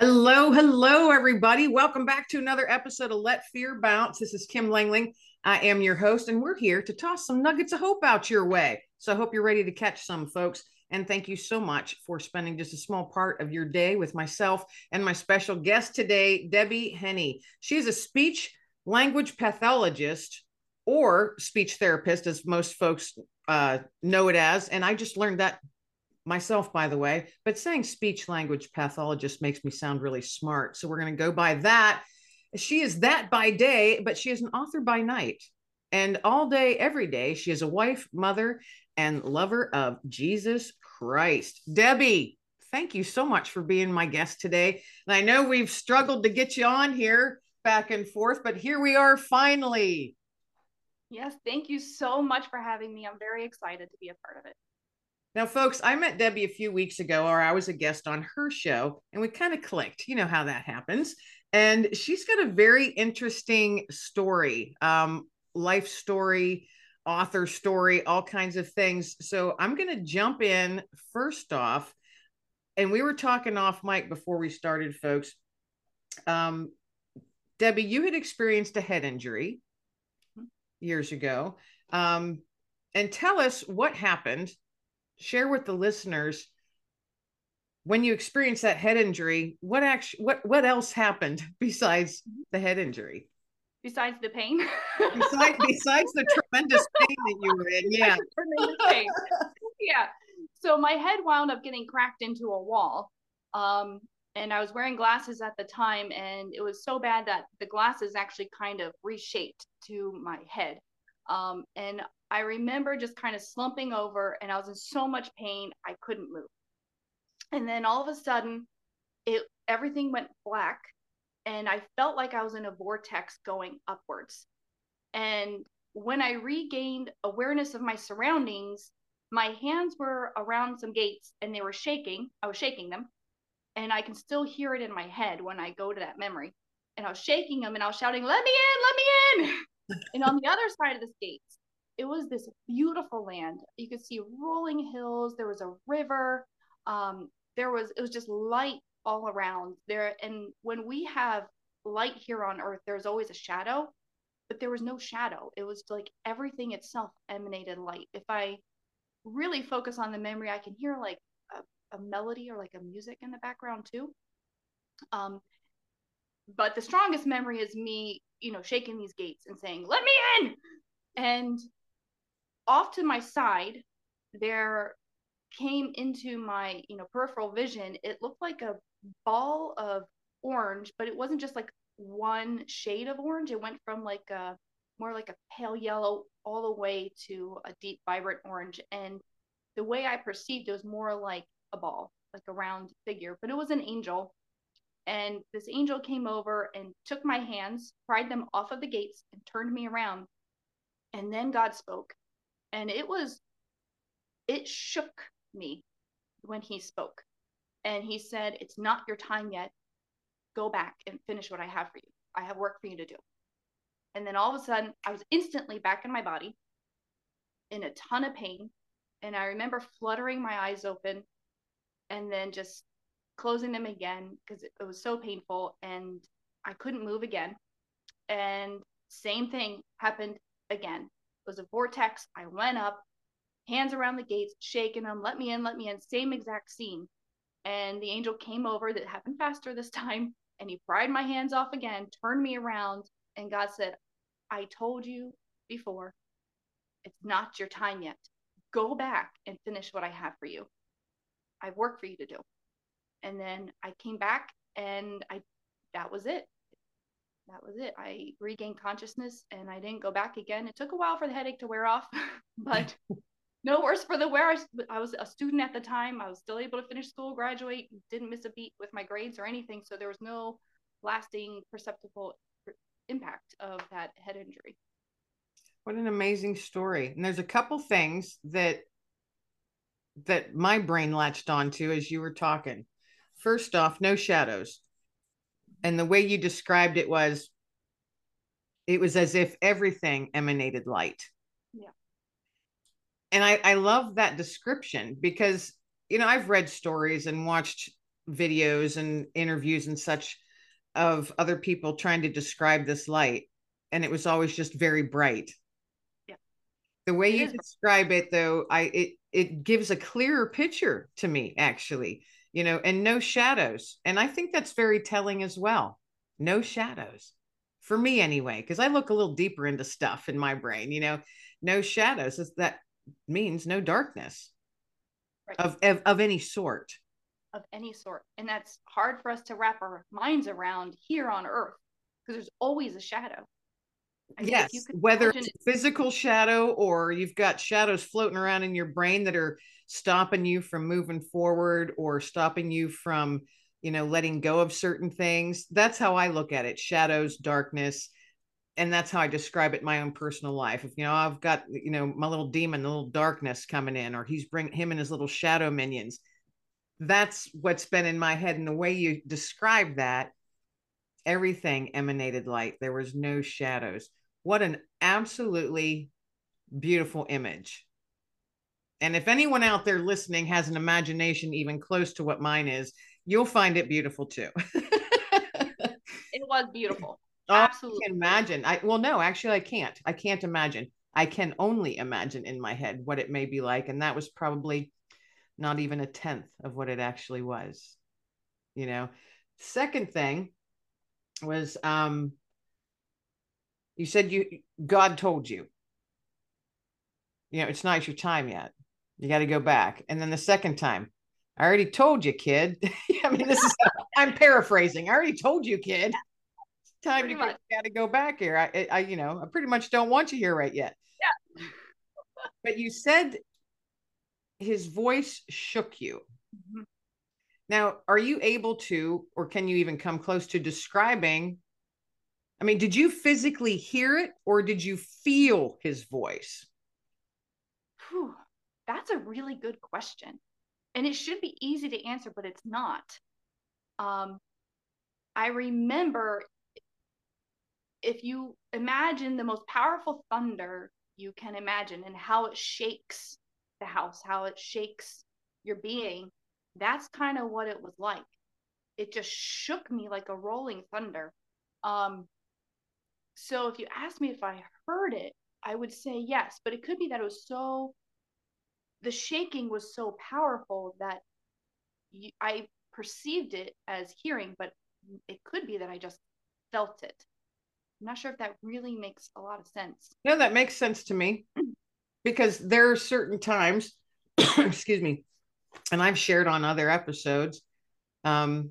Hello, hello, everybody. Welcome back to another episode of Let Fear Bounce. This is Kim Lengling. I am your host, and we're here to toss some nuggets of hope out your way. So I hope you're ready to catch some, folks. And thank you so much for spending just a small part of your day with myself and my special guest today, Debbie Henne. She's a speech language pathologist or speech therapist, as most folks uh, know it as. And I just learned that myself, by the way, but saying speech language pathologist makes me sound really smart. So we're going to go by that. She is that by day, but she is an author by night. And all day, every day, she is a wife, mother, and lover of Jesus Christ. Debbie, thank you so much for being my guest today. And I know we've struggled to get you on here back and forth, but here we are finally. Yes, thank you so much for having me. I'm very excited to be a part of it. Now, folks, I met Debbie a few weeks ago, or I was a guest on her show, and we kind of clicked. You know how that happens. And she's got a very interesting story, um, life story, author story, all kinds of things. So I'm going to jump in first off. And we were talking off mic before we started, folks. Um, Debbie, you had experienced a head injury years ago. Um, and tell us what happened share with the listeners when you experience that head injury what actually what what else happened besides the head injury? Besides the pain? Besides, besides the tremendous pain that you were in yeah. yeah. So my head wound up getting cracked into a wall um, and i was wearing glasses at the time and it was so bad that the glasses actually kind of reshaped to my head. Um, and I remember just kind of slumping over and I was in so much pain, I couldn't move. And then all of a sudden, it everything went black and I felt like I was in a vortex going upwards. And when I regained awareness of my surroundings, my hands were around some gates and they were shaking. I was shaking them. And I can still hear it in my head when I go to that memory. And I was shaking them and I was shouting, Let me in, let me in. and on the other side of the gates, it was this beautiful land. You could see rolling hills. There was a river. Um, there was it was just light all around there. And when we have light here on Earth, there's always a shadow, but there was no shadow. It was like everything itself emanated light. If I really focus on the memory, I can hear like a, a melody or like a music in the background too. Um, but the strongest memory is me, you know, shaking these gates and saying, "Let me in!" And off to my side, there came into my, you know, peripheral vision, it looked like a ball of orange, but it wasn't just like one shade of orange. It went from like a more like a pale yellow all the way to a deep vibrant orange. And the way I perceived it was more like a ball, like a round figure, but it was an angel. And this angel came over and took my hands, pried them off of the gates, and turned me around. And then God spoke and it was it shook me when he spoke. And he said it's not your time yet. Go back and finish what i have for you. I have work for you to do. And then all of a sudden i was instantly back in my body in a ton of pain. And i remember fluttering my eyes open and then just closing them again because it, it was so painful and i couldn't move again. And same thing happened again was a vortex. I went up, hands around the gates, shaking them, let me in, let me in, same exact scene. And the angel came over, that happened faster this time, and he pried my hands off again, turned me around, and God said, I told you before, it's not your time yet. Go back and finish what I have for you. I've work for you to do. And then I came back and I that was it that was it. I regained consciousness and I didn't go back again. It took a while for the headache to wear off, but no worse for the wear. I was a student at the time. I was still able to finish school, graduate, didn't miss a beat with my grades or anything. So there was no lasting perceptible impact of that head injury. What an amazing story. And there's a couple things that that my brain latched onto as you were talking. First off, no shadows and the way you described it was it was as if everything emanated light. Yeah. And i i love that description because you know i've read stories and watched videos and interviews and such of other people trying to describe this light and it was always just very bright. Yeah. The way it you describe it though i it it gives a clearer picture to me actually you know and no shadows and i think that's very telling as well no shadows for me anyway because i look a little deeper into stuff in my brain you know no shadows that means no darkness right. of, of of any sort of any sort. And that's hard for us to wrap our minds around here on earth because there's always a shadow. I yes, whether it's a physical shadow or you've got shadows floating around in your brain that are stopping you from moving forward or stopping you from, you know, letting go of certain things. That's how I look at it shadows, darkness. And that's how I describe it my own personal life. If you know, I've got you know my little demon, the little darkness coming in, or he's bring him and his little shadow minions that's what's been in my head. And the way you describe that, everything emanated light. There was no shadows. What an absolutely beautiful image. And if anyone out there listening has an imagination even close to what mine is, you'll find it beautiful too. it was beautiful. Oh, Absolutely. I can imagine. I well, no, actually, I can't. I can't imagine. I can only imagine in my head what it may be like. And that was probably not even a tenth of what it actually was you know second thing was um you said you god told you you know it's not your time yet you got to go back and then the second time i already told you kid i mean this is i'm paraphrasing i already told you kid time pretty to go, got to go back here I, I you know i pretty much don't want you here right yet yeah but you said his voice shook you. Mm-hmm. Now, are you able to, or can you even come close to describing? I mean, did you physically hear it or did you feel his voice? Whew, that's a really good question. And it should be easy to answer, but it's not. Um, I remember if you imagine the most powerful thunder you can imagine and how it shakes the house, how it shakes your being. That's kind of what it was like. It just shook me like a rolling thunder. Um, so if you ask me if I heard it, I would say yes, but it could be that it was so, the shaking was so powerful that you, I perceived it as hearing, but it could be that I just felt it. I'm not sure if that really makes a lot of sense. No, that makes sense to me. because there are certain times, excuse me, and I've shared on other episodes, um,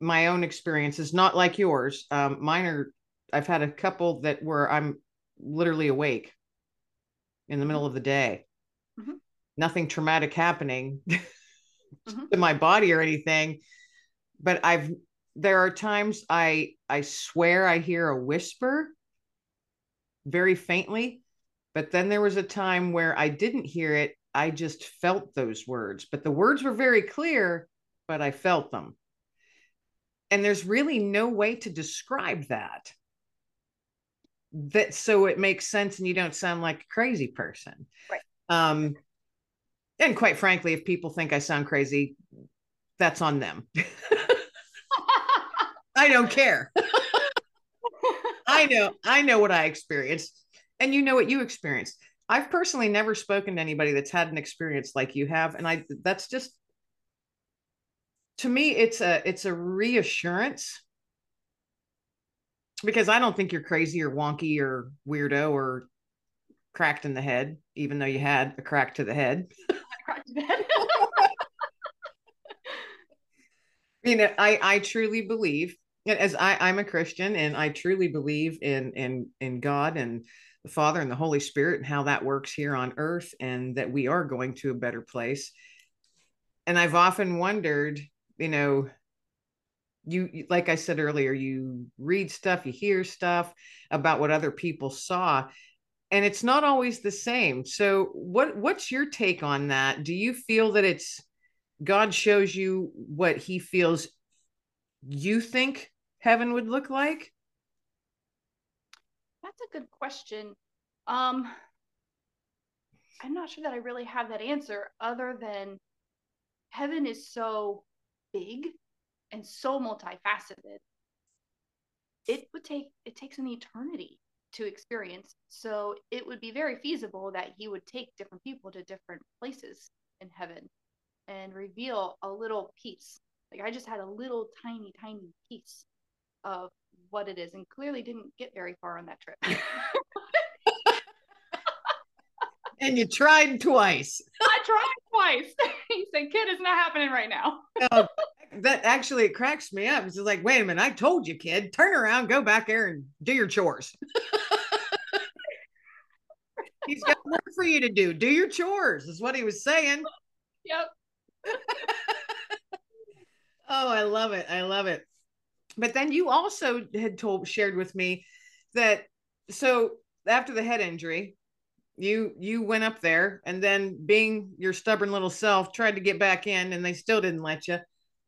my own experiences, not like yours. Um, mine are, I've had a couple that were, I'm literally awake in the middle of the day. Nothing traumatic happening mm-hmm. to my body or anything. But I've, there are times I, I swear I hear a whisper very faintly but then there was a time where I didn't hear it. I just felt those words, but the words were very clear, but I felt them. And there's really no way to describe that. That so it makes sense and you don't sound like a crazy person. Right. Um, and quite frankly, if people think I sound crazy, that's on them. I don't care. I know, I know what I experienced and you know what you experienced. I've personally never spoken to anybody that's had an experience like you have, and I that's just to me it's a it's a reassurance because I don't think you're crazy or wonky or weirdo or cracked in the head, even though you had a crack to the head. you know, I I truly believe as I I'm a Christian and I truly believe in in in God and the Father and the Holy Spirit and how that works here on earth and that we are going to a better place. And I've often wondered, you know, you like I said earlier, you read stuff, you hear stuff about what other people saw and it's not always the same. So what what's your take on that? Do you feel that it's God shows you what he feels you think heaven would look like? That's a good question. Um, I'm not sure that I really have that answer other than heaven is so big and so multifaceted it would take it takes an eternity to experience. So it would be very feasible that he would take different people to different places in heaven and reveal a little piece. Like i just had a little tiny tiny piece of what it is and clearly didn't get very far on that trip. And you tried twice. I tried twice. He said kid it's not happening right now. Oh, that actually it cracks me up. It's like, wait a minute, I told you, kid, turn around, go back there and do your chores. He's got work for you to do. Do your chores, is what he was saying. Yep. oh, I love it. I love it. But then you also had told shared with me that so after the head injury, you you went up there and then being your stubborn little self tried to get back in and they still didn't let you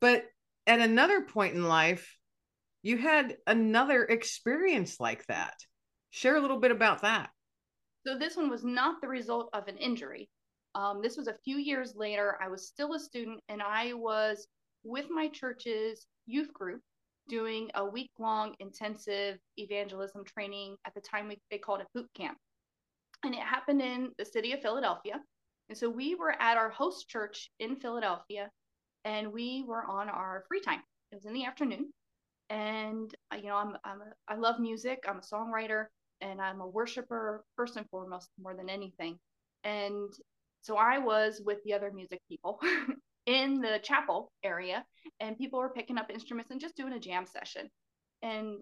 but at another point in life, you had another experience like that. Share a little bit about that. So, this one was not the result of an injury. Um, this was a few years later. I was still a student and I was with my church's youth group doing a week long intensive evangelism training. At the time, we, they called it boot camp. And it happened in the city of Philadelphia. And so we were at our host church in Philadelphia and we were on our free time. It was in the afternoon, and uh, you know, I'm I'm a, I love music. I'm a songwriter, and I'm a worshiper first and foremost, more than anything. And so I was with the other music people in the chapel area, and people were picking up instruments and just doing a jam session. And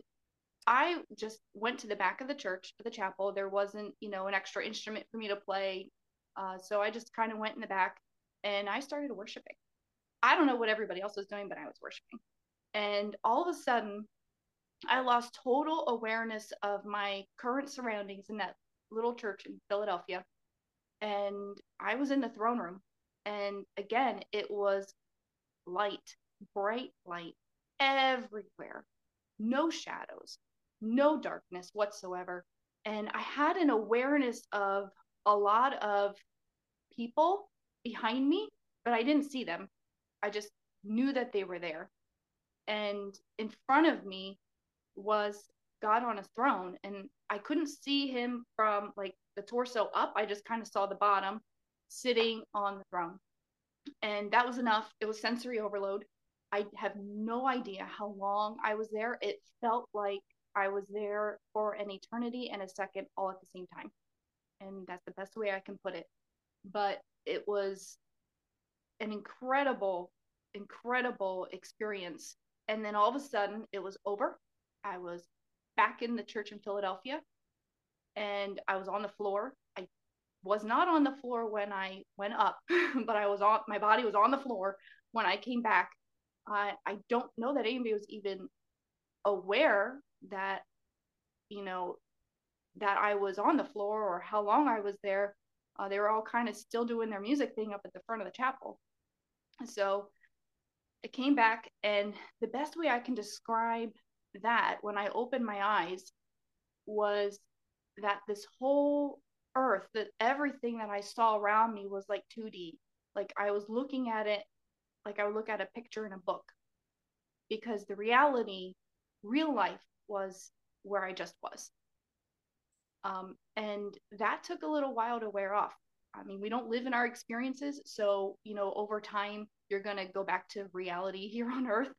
I just went to the back of the church, the chapel. There wasn't, you know, an extra instrument for me to play. Uh, so I just kind of went in the back and I started worshiping. I don't know what everybody else was doing, but I was worshiping. And all of a sudden, I lost total awareness of my current surroundings in that little church in Philadelphia. And I was in the throne room. And again, it was light, bright light everywhere, no shadows, no darkness whatsoever. And I had an awareness of a lot of people behind me, but I didn't see them. I just knew that they were there. And in front of me was God on a throne. And I couldn't see him from like the torso up. I just kind of saw the bottom sitting on the throne. And that was enough. It was sensory overload. I have no idea how long I was there. It felt like I was there for an eternity and a second all at the same time. And that's the best way I can put it. But it was an incredible, incredible experience. And then all of a sudden it was over. I was back in the church in Philadelphia and I was on the floor. I was not on the floor when I went up, but I was on my body was on the floor when I came back. I I don't know that anybody was even aware that you know that I was on the floor or how long I was there. Uh, they were all kind of still doing their music thing up at the front of the chapel. So I came back, and the best way I can describe that when I opened my eyes was that this whole earth, that everything that I saw around me was like 2D. Like I was looking at it like I would look at a picture in a book. Because the reality, real life, was where I just was. Um, and that took a little while to wear off. I mean, we don't live in our experiences. So, you know, over time, you're going to go back to reality here on earth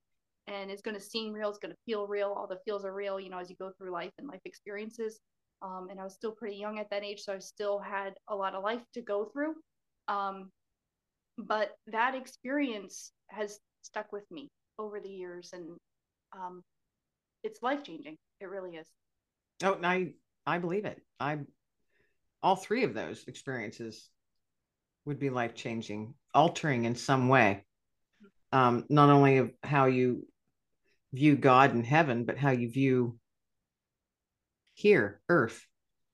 and it's going to seem real. It's going to feel real. All the feels are real, you know, as you go through life and life experiences. Um, and I was still pretty young at that age. So I still had a lot of life to go through. Um, but that experience has stuck with me over the years and um, it's life changing. It really is. Oh, and I, I believe it. I all three of those experiences would be life changing, altering in some way. Um, not only of how you view God in heaven, but how you view here, earth,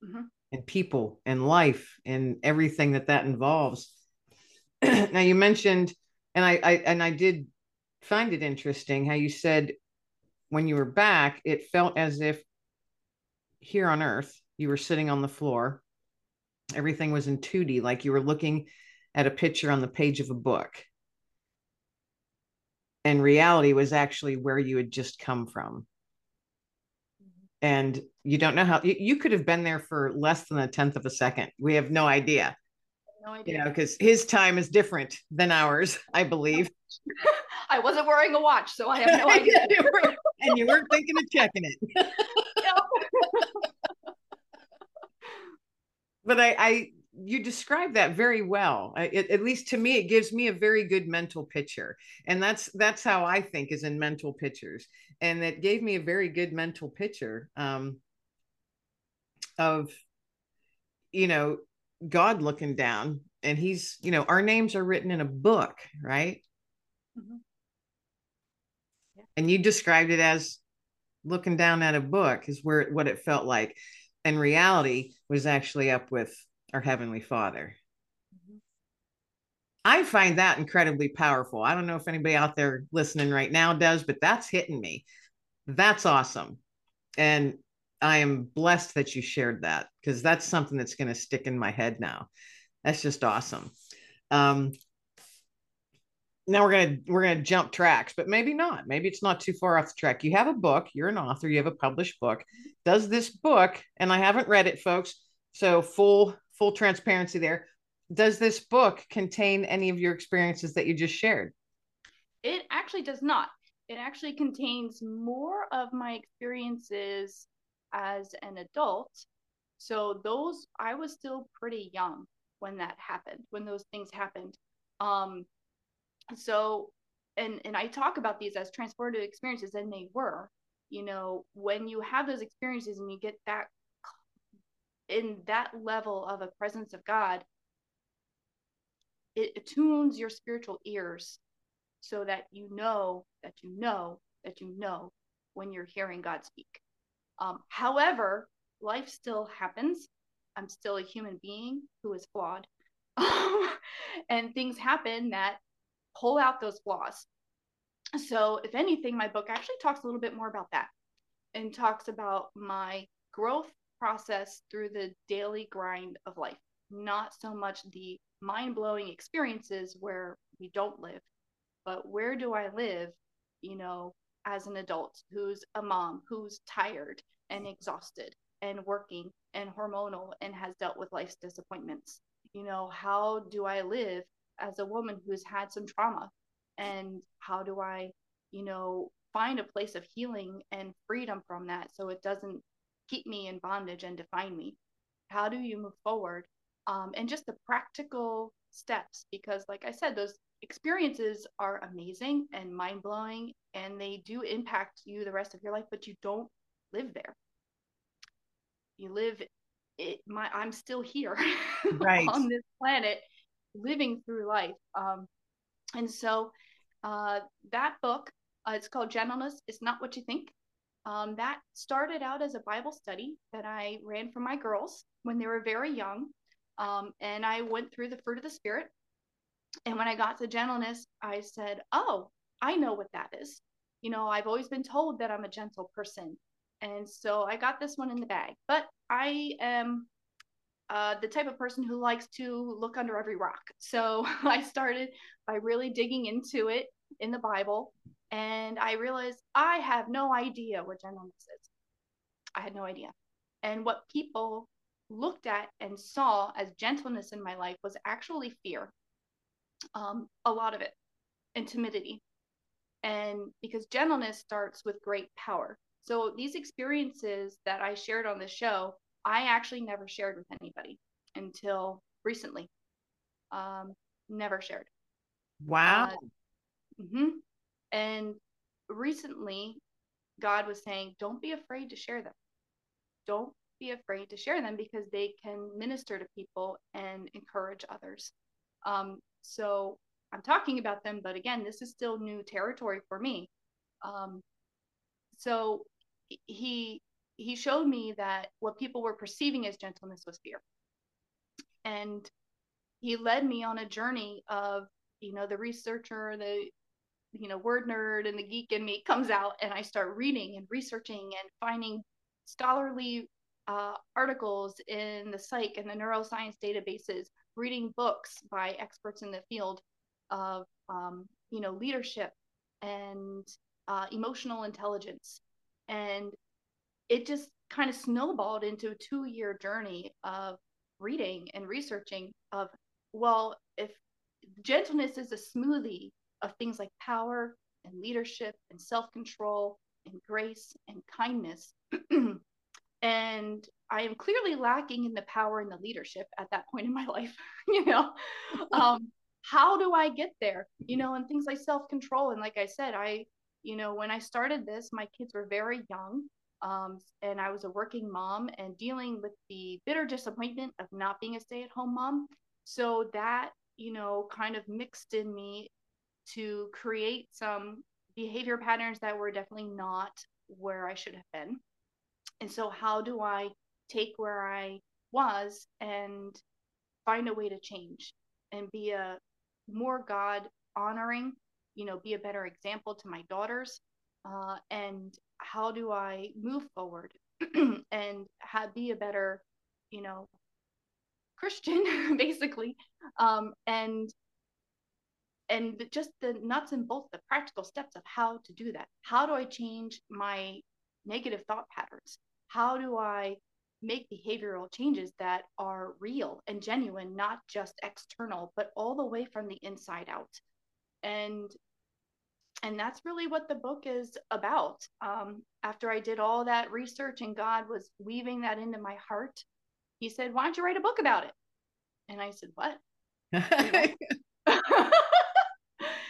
mm-hmm. and people and life and everything that that involves. now you mentioned, and I, I and I did find it interesting how you said when you were back, it felt as if here on earth you were sitting on the floor everything was in 2D, like you were looking at a picture on the page of a book. And reality was actually where you had just come from. Mm-hmm. And you don't know how you, you could have been there for less than a tenth of a second. We have no idea. No idea. you know because his time is different than ours i believe. I wasn't wearing a watch so i have no idea. and you weren't thinking of checking it. But I, I you describe that very well it, at least to me it gives me a very good mental picture and that's that's how i think is in mental pictures and it gave me a very good mental picture um, of you know god looking down and he's you know our names are written in a book right mm-hmm. yeah. and you described it as looking down at a book is where what it felt like and reality was actually up with our Heavenly Father. Mm-hmm. I find that incredibly powerful. I don't know if anybody out there listening right now does, but that's hitting me. That's awesome. And I am blessed that you shared that because that's something that's going to stick in my head now. That's just awesome. Um, now we're gonna we're gonna jump tracks, but maybe not. Maybe it's not too far off the track. You have a book. You're an author. You have a published book. Does this book? And I haven't read it, folks. So full full transparency there. Does this book contain any of your experiences that you just shared? It actually does not. It actually contains more of my experiences as an adult. So those I was still pretty young when that happened, when those things happened. Um so and and I talk about these as transformative experiences and they were. You know, when you have those experiences and you get that in that level of a presence of God, it attunes your spiritual ears so that you know that you know that you know when you're hearing God speak. Um, however, life still happens. I'm still a human being who is flawed. and things happen that pull out those flaws. So, if anything, my book actually talks a little bit more about that and talks about my growth process through the daily grind of life, not so much the mind blowing experiences where we don't live, but where do I live, you know, as an adult who's a mom, who's tired and exhausted and working and hormonal and has dealt with life's disappointments? You know, how do I live as a woman who's had some trauma? And how do I, you know, find a place of healing and freedom from that so it doesn't keep me in bondage and define me? How do you move forward? Um, and just the practical steps, because, like I said, those experiences are amazing and mind blowing, and they do impact you the rest of your life, but you don't live there. You live it. My I'm still here right. on this planet, living through life. Um, and so, uh, that book, uh, it's called Gentleness. It's not what you think. Um, that started out as a Bible study that I ran for my girls when they were very young. Um, and I went through the fruit of the Spirit. And when I got to gentleness, I said, Oh, I know what that is. You know, I've always been told that I'm a gentle person. And so I got this one in the bag. But I am uh, the type of person who likes to look under every rock. So I started by really digging into it in the Bible and I realized I have no idea what gentleness is. I had no idea. And what people looked at and saw as gentleness in my life was actually fear. Um, a lot of it, and timidity. And because gentleness starts with great power. So these experiences that I shared on the show, I actually never shared with anybody until recently. Um, never shared. Wow. Uh, mm-hmm. And recently, God was saying, don't be afraid to share them. Don't be afraid to share them because they can minister to people and encourage others. Um, so I'm talking about them, but again, this is still new territory for me. Um, so he he showed me that what people were perceiving as gentleness was fear, and he led me on a journey of you know the researcher, the you know word nerd and the geek in me comes out and i start reading and researching and finding scholarly uh, articles in the psych and the neuroscience databases reading books by experts in the field of um, you know leadership and uh, emotional intelligence. And it just kind of snowballed into a two year journey of reading and researching of, well, if gentleness is a smoothie of things like power and leadership and self control and grace and kindness. and I am clearly lacking in the power and the leadership at that point in my life, you know. Um, how do I get there? You know, and things like self control. And like I said, I, you know, when I started this, my kids were very young. Um, and I was a working mom and dealing with the bitter disappointment of not being a stay at home mom. So that, you know, kind of mixed in me to create some behavior patterns that were definitely not where I should have been. And so, how do I take where I was and find a way to change and be a more God honoring, you know, be a better example to my daughters? Uh, and how do I move forward and have, be a better, you know, Christian, basically, um, and and just the nuts and bolts, the practical steps of how to do that. How do I change my negative thought patterns? How do I make behavioral changes that are real and genuine, not just external, but all the way from the inside out? And and that's really what the book is about. Um, after I did all that research and God was weaving that into my heart, He said, "Why don't you write a book about it?" And I said, "What?"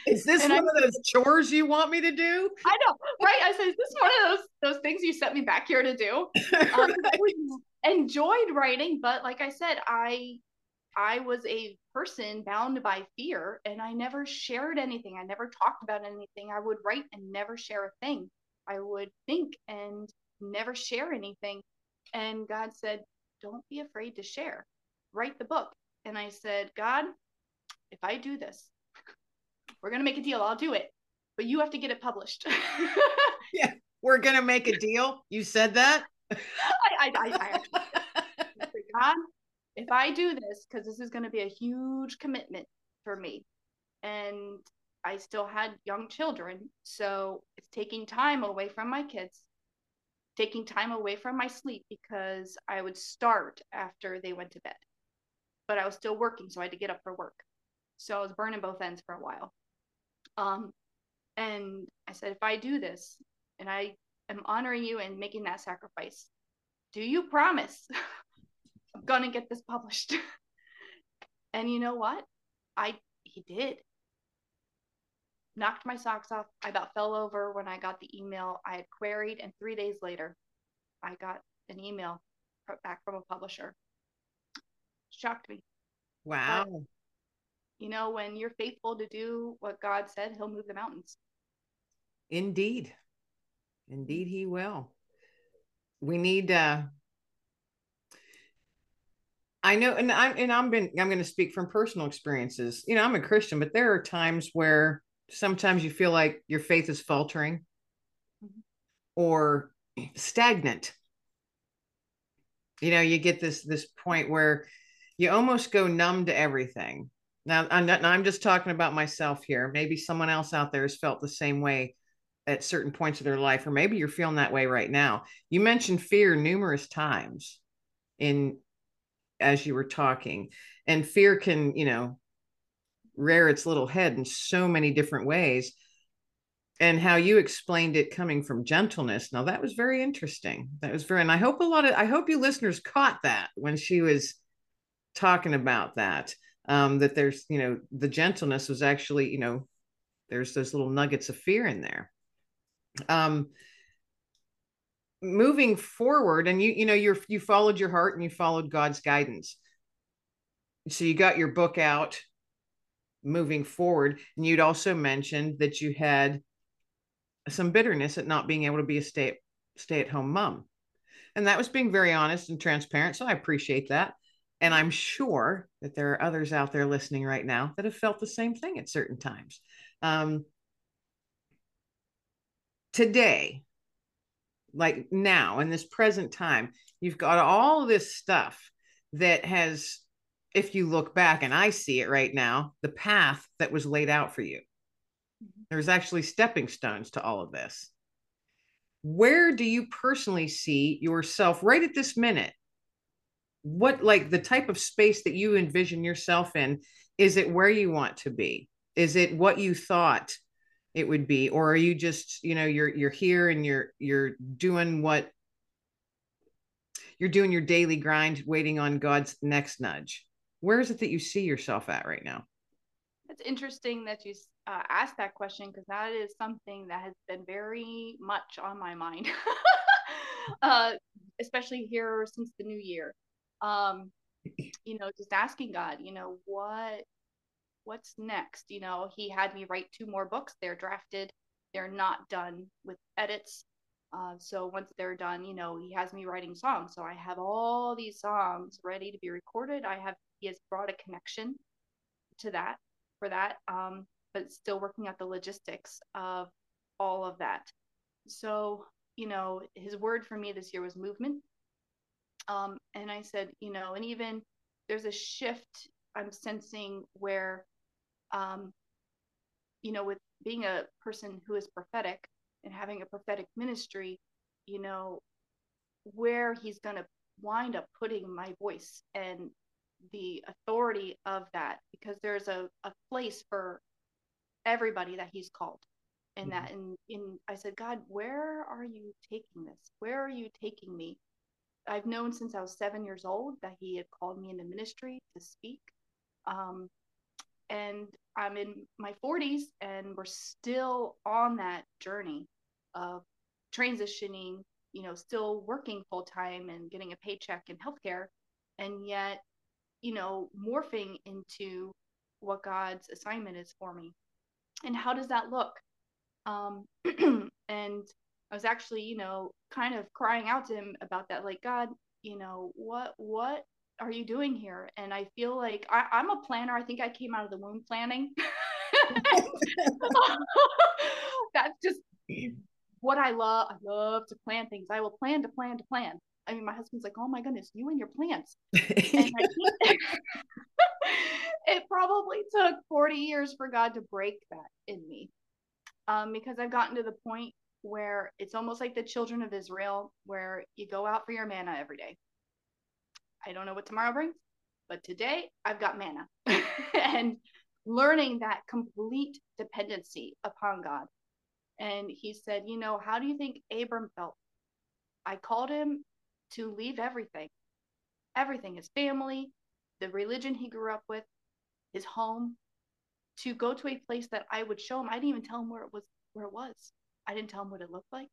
Is this and one I, of those chores you want me to do? I know, right? I said, is this one of those those things you sent me back here to do? Um, I enjoyed writing, but like I said, I I was a person bound by fear, and I never shared anything. I never talked about anything. I would write and never share a thing. I would think and never share anything. And God said, "Don't be afraid to share. Write the book." And I said, God, if I do this, we're going to make a deal. I'll do it. But you have to get it published. yeah. We're going to make a deal. You said that? I, I, I, I God, if I do this, because this is going to be a huge commitment for me. And I still had young children. So it's taking time away from my kids, taking time away from my sleep because I would start after they went to bed. But I was still working, so I had to get up for work. So I was burning both ends for a while. Um, and I said, if I do this and I am honoring you and making that sacrifice, do you promise I'm gonna get this published? and you know what? I he did. Knocked my socks off. I about fell over when I got the email. I had queried, and three days later, I got an email back from a publisher. Shocked me. Wow. But you know, when you're faithful to do what God said, He'll move the mountains. Indeed. Indeed, He will. We need, uh, I know, and I'm and I'm been I'm going to speak from personal experiences. You know, I'm a Christian, but there are times where sometimes you feel like your faith is faltering mm-hmm. or stagnant. You know, you get this this point where you almost go numb to everything. Now, I'm, not, I'm just talking about myself here. Maybe someone else out there has felt the same way at certain points of their life, or maybe you're feeling that way right now. You mentioned fear numerous times in as you were talking, and fear can, you know, rear its little head in so many different ways. And how you explained it coming from gentleness. Now that was very interesting. That was very, and I hope a lot of, I hope you listeners caught that when she was talking about that um, that there's you know the gentleness was actually you know there's those little nuggets of fear in there. Um moving forward and you you know you're you followed your heart and you followed god's guidance. So you got your book out moving forward and you'd also mentioned that you had some bitterness at not being able to be a stay stay at home mom. And that was being very honest and transparent so i appreciate that and I'm sure that there are others out there listening right now that have felt the same thing at certain times. Um, today, like now in this present time, you've got all this stuff that has, if you look back and I see it right now, the path that was laid out for you. Mm-hmm. There's actually stepping stones to all of this. Where do you personally see yourself right at this minute? What, like, the type of space that you envision yourself in? Is it where you want to be? Is it what you thought it would be, or are you just, you know, you're you're here and you're you're doing what you're doing your daily grind, waiting on God's next nudge? Where is it that you see yourself at right now? It's interesting that you uh, asked that question because that is something that has been very much on my mind, uh, especially here since the new year. Um, you know, just asking God, you know, what what's next? You know, He had me write two more books. They're drafted. They're not done with edits. Uh, so once they're done, you know, he has me writing songs. So I have all these songs ready to be recorded. I have he has brought a connection to that for that, um, but still working out the logistics of all of that. So you know, his word for me this year was movement. Um, and I said, you know, and even there's a shift I'm sensing where, um, you know, with being a person who is prophetic, and having a prophetic ministry, you know, where he's going to wind up putting my voice and the authority of that because there's a, a place for everybody that he's called and that. And mm-hmm. in i said god where are you taking this? Where are you taking me i've known since i was seven years old that he had called me into ministry to speak um, and i'm in my 40s and we're still on that journey of transitioning, you know, still working full time and getting a paycheck in healthcare, and yet, you know, morphing into what God's assignment is for me. And how does that look? Um, and I was actually, you know, kind of crying out to him about that, like, God, you know, what, what are you doing here? And I feel like I, I'm a planner. I think I came out of the womb planning. that's just what I love. I love to plan things. I will plan to plan to plan. I mean, my husband's like, "Oh my goodness, you and your plants." and it probably took 40 years for God to break that in me, um, because I've gotten to the point where it's almost like the children of Israel, where you go out for your manna every day. I don't know what tomorrow brings, but today I've got manna, and learning that complete dependency upon God and he said, You know, how do you think Abram felt? I called him to leave everything everything his family, the religion he grew up with, his home, to go to a place that I would show him. I didn't even tell him where it was where it was. I didn't tell him what it looked like.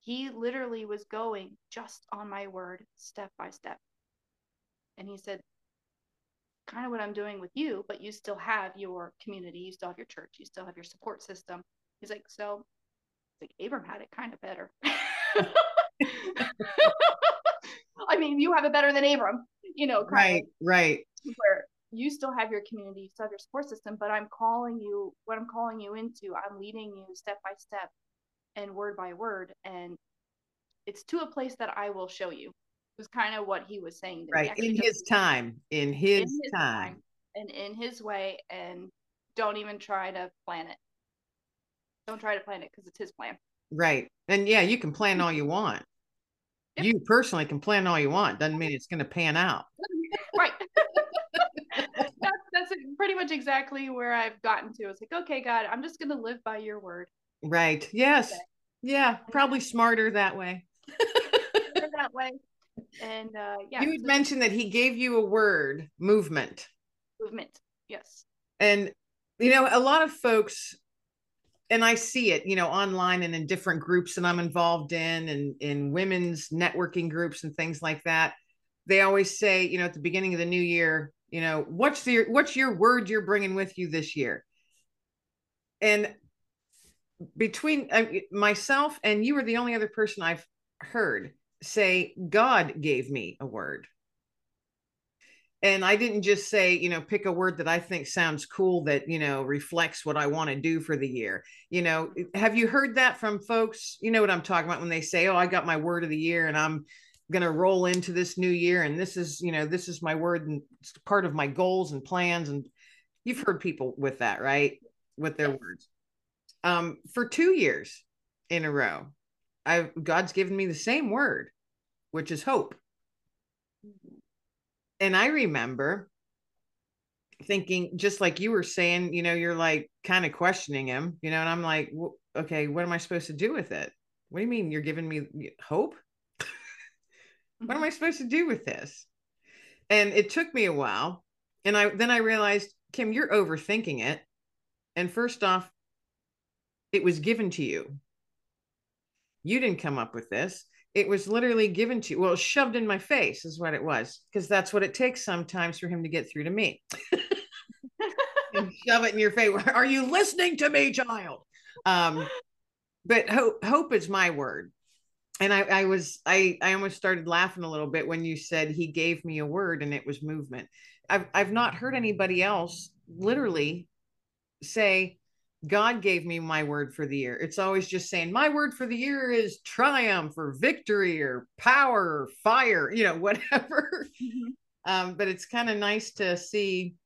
He literally was going just on my word, step by step. And he said, kind of what I'm doing with you, but you still have your community, you still have your church, you still have your support system. He's like, so like Abram had it kind of better. I mean, you have it better than Abram, you know. Right, right. Where you still have your community, you still have your support system, but I'm calling you, what I'm calling you into, I'm leading you step by step and word by word. And it's to a place that I will show you. It Was kind of what he was saying. right. In his time. In his, in his time. time. And in his way. And don't even try to plan it. Don't try to plan it because it's his plan. Right. And yeah, you can plan all you want. Yep. You personally can plan all you want. Doesn't mean it's going to pan out. right. that's, that's pretty much exactly where I've gotten to. It's like, okay, God, I'm just going to live by your word. Right. Yes. Okay. Yeah. Probably smarter that way. that way. And uh, yeah. You had mentioned that he gave you a word movement. Movement. Yes. And, you know, a lot of folks and I see it, you know, online and in different groups that I'm involved in and in women's networking groups and things like that. They always say, you know, at the beginning of the new year, you know, what's the what's your word you're bringing with you this year? And between uh, myself and you were the only other person I've heard say God gave me a word and I didn't just say, you know, pick a word that I think sounds cool that, you know, reflects what I want to do for the year. You know, have you heard that from folks? You know what I'm talking about when they say, "Oh, I got my word of the year and I'm going to roll into this new year and this is, you know, this is my word and it's part of my goals and plans and you've heard people with that, right? With their words. Um, for two years in a row, I've God's given me the same word, which is hope. Mm-hmm. And I remember thinking, just like you were saying, you know, you're like kind of questioning him, you know, and I'm like, okay, what am I supposed to do with it? What do you mean you're giving me hope? what am I supposed to do with this? And it took me a while. And I then I realized, Kim, you're overthinking it. And first off, it was given to you. You didn't come up with this. It was literally given to you. Well, shoved in my face is what it was, because that's what it takes sometimes for him to get through to me. and shove it in your face. Are you listening to me, child? Um, but hope hope is my word and I, I was I I almost started laughing a little bit when you said he gave me a word and it was movement. I've I've not heard anybody else literally say God gave me my word for the year. It's always just saying my word for the year is triumph or victory or power or fire, you know, whatever. Mm-hmm. Um, but it's kind of nice to see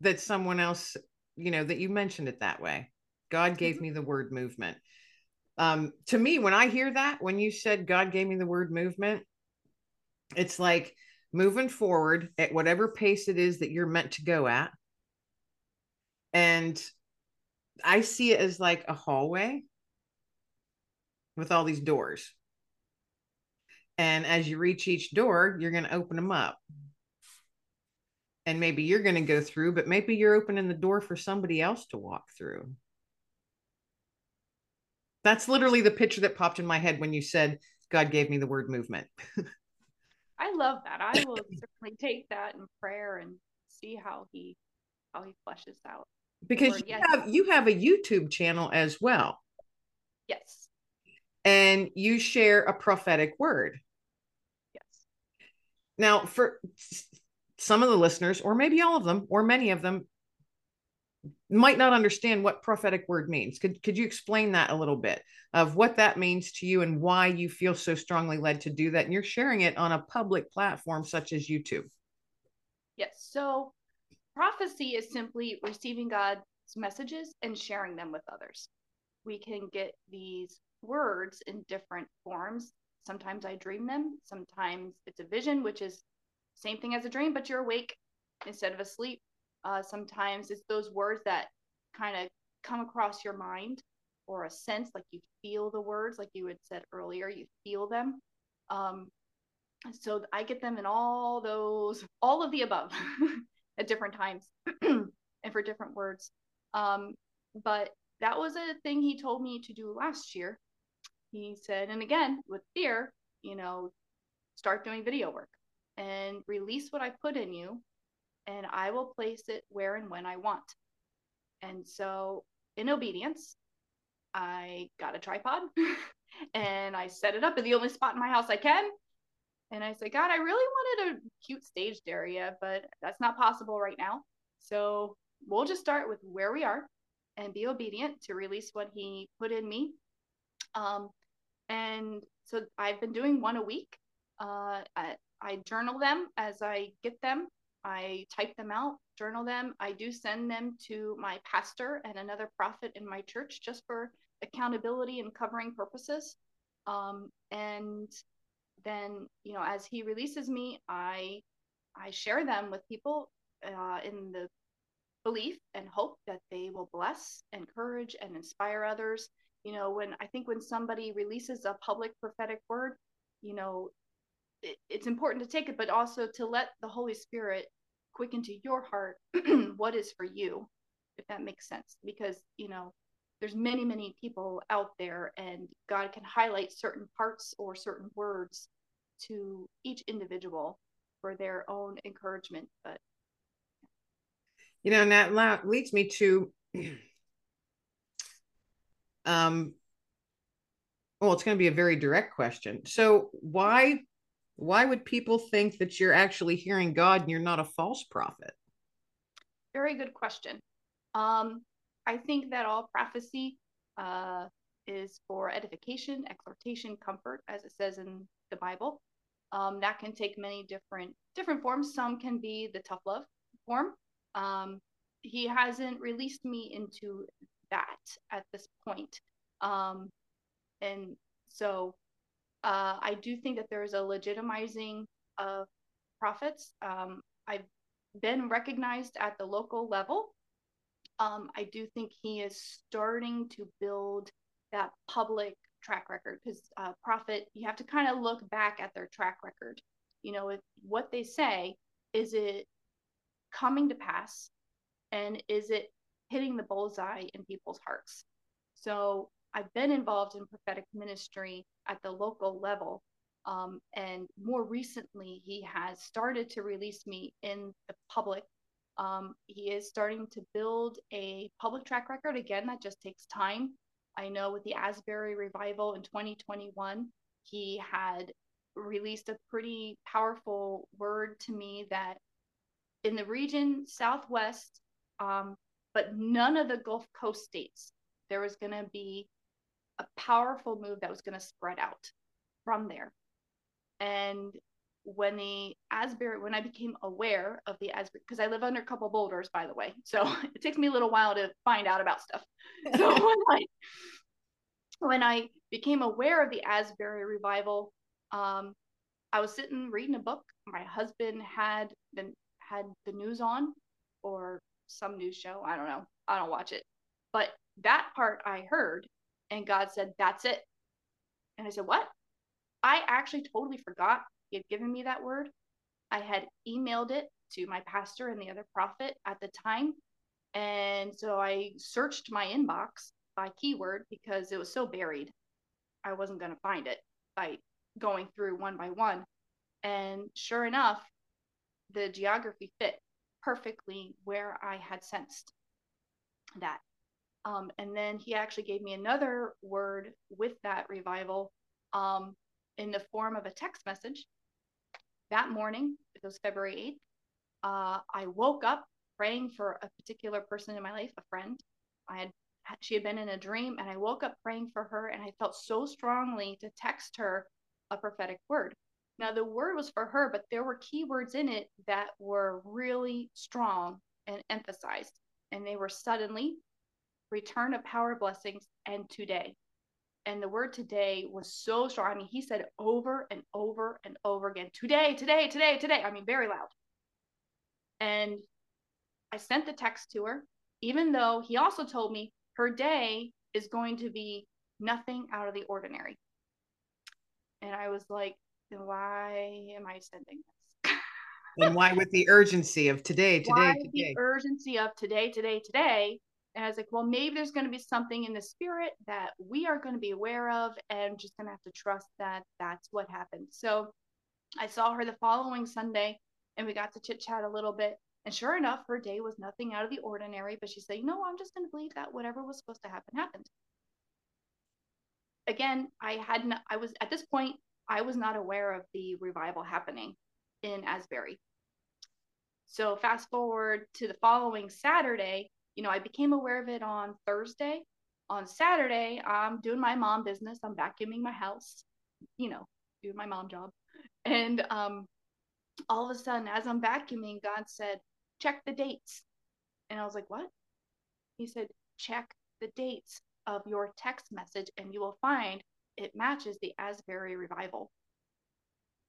that someone else, you know, that you mentioned it that way. God gave mm-hmm. me the word movement um, to me, when I hear that, when you said God gave me the word movement, it's like moving forward at whatever pace it is that you're meant to go at. And I see it as like a hallway with all these doors. And as you reach each door, you're going to open them up. And maybe you're going to go through, but maybe you're opening the door for somebody else to walk through. That's literally the picture that popped in my head when you said God gave me the word movement. I love that. I will certainly take that in prayer and see how he how he fleshes out. Because you yes. have you have a YouTube channel as well. Yes. And you share a prophetic word. Yes. Now, for some of the listeners, or maybe all of them, or many of them, might not understand what prophetic word means. Could could you explain that a little bit of what that means to you and why you feel so strongly led to do that? And you're sharing it on a public platform such as YouTube. Yes. So prophecy is simply receiving God's messages and sharing them with others. We can get these words in different forms. Sometimes I dream them, sometimes it's a vision, which is same thing as a dream, but you're awake instead of asleep uh, sometimes it's those words that kind of come across your mind or a sense like you feel the words, like you had said earlier, you feel them. Um, so I get them in all those, all of the above at different times and for different words. Um, but that was a thing he told me to do last year. He said, and again, with fear, you know, start doing video work and release what I put in you and I will place it where and when I want. And so, in obedience, I got a tripod and I set it up in the only spot in my house I can. And I said, God, I really wanted a cute staged area, but that's not possible right now. So we'll just start with where we are and be obedient to release what He put in me. Um, and so I've been doing one a week. Uh, I, I journal them as I get them I type them out, journal them. I do send them to my pastor and another prophet in my church just for accountability and covering purposes. Um, and then, you know, as he releases me, I I share them with people uh, in the belief and hope that they will bless, encourage, and inspire others. You know, when I think when somebody releases a public prophetic word, you know, it, it's important to take it, but also to let the Holy Spirit quicken to your heart what is for you, if that makes sense. Because, you know, there's many, many people out there, and God can highlight certain parts or certain words to each individual for their own encouragement. But, you know, and that leads me to um well it's going to be a very direct question so why why would people think that you're actually hearing God and you're not a false prophet? Very good question. Um, I think that all prophecy uh, is for edification, exhortation, comfort, as it says in the Bible. Um, that can take many different different forms. Some can be the tough love form. Um, he hasn't released me into that at this point. Um, and so uh, I do think that there is a legitimizing of prophets. Um, I've been recognized at the local level. Um, I do think he is starting to build that public track record because uh, prophet, you have to kind of look back at their track record. You know, if what they say, is it coming to pass? And is it hitting the bullseye in people's hearts? So I've been involved in prophetic ministry at the local level. Um, and more recently, he has started to release me in the public. Um, he is starting to build a public track record. Again, that just takes time. I know with the Asbury revival in 2021, he had released a pretty powerful word to me that in the region southwest, um, but none of the Gulf Coast states, there was going to be a powerful move that was going to spread out from there. And when the Asbury, when I became aware of the Asbury, because I live under a couple boulders, by the way, so it takes me a little while to find out about stuff. So when I when I became aware of the Asbury revival, um, I was sitting reading a book. My husband had been had the news on, or some news show. I don't know. I don't watch it, but that part I heard, and God said, "That's it." And I said, "What?" I actually totally forgot he had given me that word. I had emailed it to my pastor and the other prophet at the time. And so I searched my inbox by keyword because it was so buried. I wasn't going to find it by going through one by one. And sure enough, the geography fit perfectly where I had sensed that. Um, and then he actually gave me another word with that revival um, in the form of a text message. That morning, it was February 8th, uh, I woke up praying for a particular person in my life, a friend. I had she had been in a dream and I woke up praying for her and I felt so strongly to text her a prophetic word. Now the word was for her, but there were keywords in it that were really strong and emphasized. And they were suddenly, return of power blessings, and today. And the word today was so strong. I mean, he said over and over and over again, today, today, today, today. I mean, very loud. And I sent the text to her, even though he also told me her day is going to be nothing out of the ordinary. And I was like, then why am I sending this? and why with the urgency of today, today, why today? The urgency of today, today, today. And I was like, well, maybe there's going to be something in the spirit that we are going to be aware of and just going to have to trust that that's what happened. So I saw her the following Sunday and we got to chit chat a little bit. And sure enough, her day was nothing out of the ordinary, but she said, you know, I'm just going to believe that whatever was supposed to happen happened. Again, I hadn't, I was at this point, I was not aware of the revival happening in Asbury. So fast forward to the following Saturday, you know, I became aware of it on Thursday. On Saturday, I'm doing my mom business. I'm vacuuming my house, you know, doing my mom job. And um, all of a sudden, as I'm vacuuming, God said, check the dates. And I was like, what? He said, check the dates of your text message and you will find it matches the Asbury revival.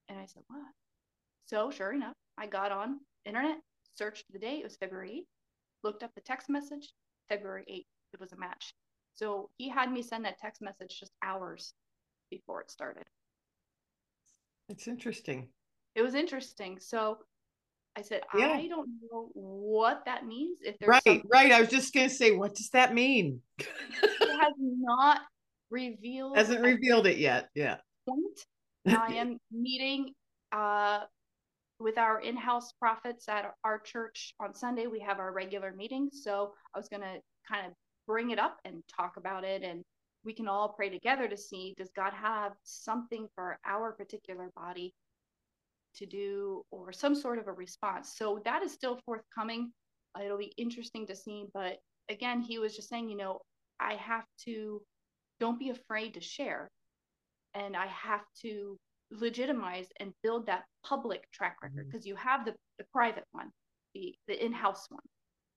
And I said, what? So sure enough, I got on internet, searched the date. It was February 8th, looked up the text message, February 8th. It was a match. So he had me send that text message just hours before it started. It's interesting. It was interesting. So I said, yeah. I don't know what that means. If there's right, something- right. I was just gonna say, what does that mean? it has not revealed. Hasn't revealed it yet. Yeah. Point. I am meeting uh, with our in-house prophets at our church on Sunday. We have our regular meetings, so I was gonna kind of bring it up and talk about it, and we can all pray together to see does God have something for our particular body to do or some sort of a response. So that is still forthcoming. It'll be interesting to see. But again, he was just saying, you know, I have to, don't be afraid to share. And I have to legitimize and build that public track record because mm-hmm. you have the, the private one, the, the in house one.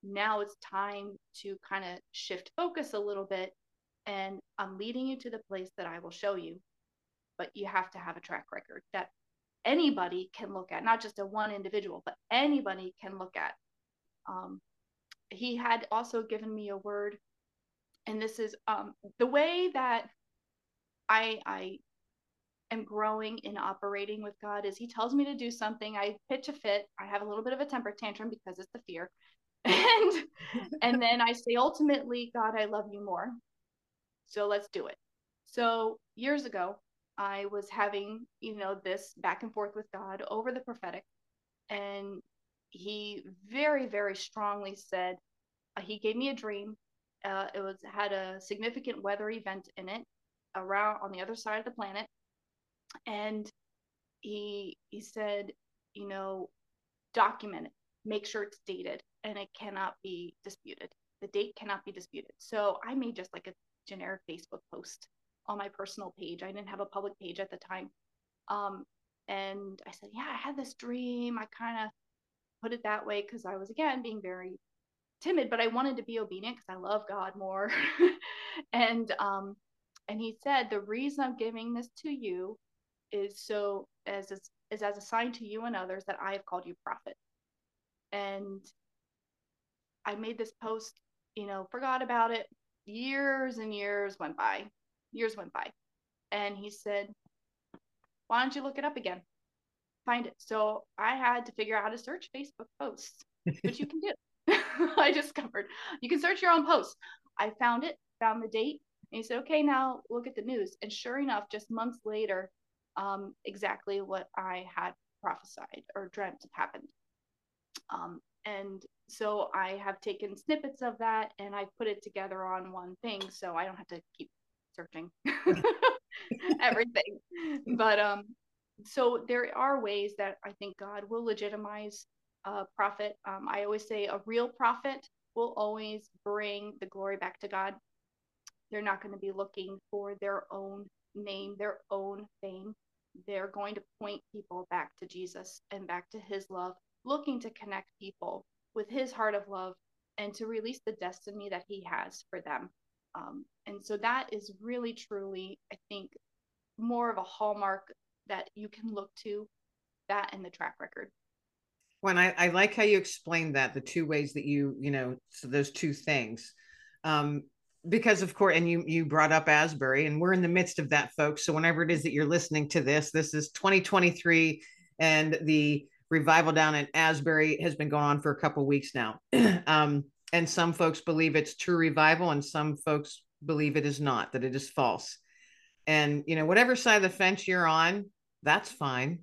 now it's time to kind of shift focus a little bit. And I'm leading you to the place that I will show you. But you have to have a track record that anybody can look at, not just a one individual, but anybody can look at. Um, he had also given me a word, and this is um, the way that I I am growing in operating with God is He tells me to do something, I pitch a fit, I have a little bit of a temper tantrum because it's the fear, and and then I say ultimately, God, I love you more, so let's do it. So years ago, I was having, you know, this back and forth with God over the prophetic. And he very, very strongly said, uh, he gave me a dream. Uh, it was had a significant weather event in it around on the other side of the planet. And he he said, you know, document it, make sure it's dated, and it cannot be disputed. The date cannot be disputed. So I made just like a generic Facebook post on my personal page. I didn't have a public page at the time. Um, and I said, Yeah, I had this dream. I kind of put it that way because I was, again, being very timid, but I wanted to be obedient because I love God more. and, um, and he said, The reason I'm giving this to you is so as is, as a sign to you and others that I have called you prophet. And I made this post, you know, forgot about it. Years and years went by years went by. And he said, Why don't you look it up again? Find it. So I had to figure out how to search Facebook posts, which you can do. I discovered you can search your own posts. I found it, found the date, and he said, Okay, now look at the news. And sure enough, just months later, um, exactly what I had prophesied or dreamt happened. Um, and so I have taken snippets of that and I put it together on one thing so I don't have to keep searching everything. But um, so there are ways that I think God will legitimize a prophet. Um, I always say a real prophet will always bring the glory back to God. They're not going to be looking for their own name, their own fame. They're going to point people back to Jesus and back to his love, looking to connect people with his heart of love and to release the destiny that he has for them. Um, and so that is really, truly, I think, more of a hallmark that you can look to that and the track record. When I, I like how you explained that, the two ways that you, you know, so those two things. Um, because of course, and you you brought up Asbury, and we're in the midst of that, folks. So whenever it is that you're listening to this, this is 2023, and the revival down in Asbury has been going on for a couple weeks now. um, and some folks believe it's true revival and some folks believe it is not that it is false and you know whatever side of the fence you're on that's fine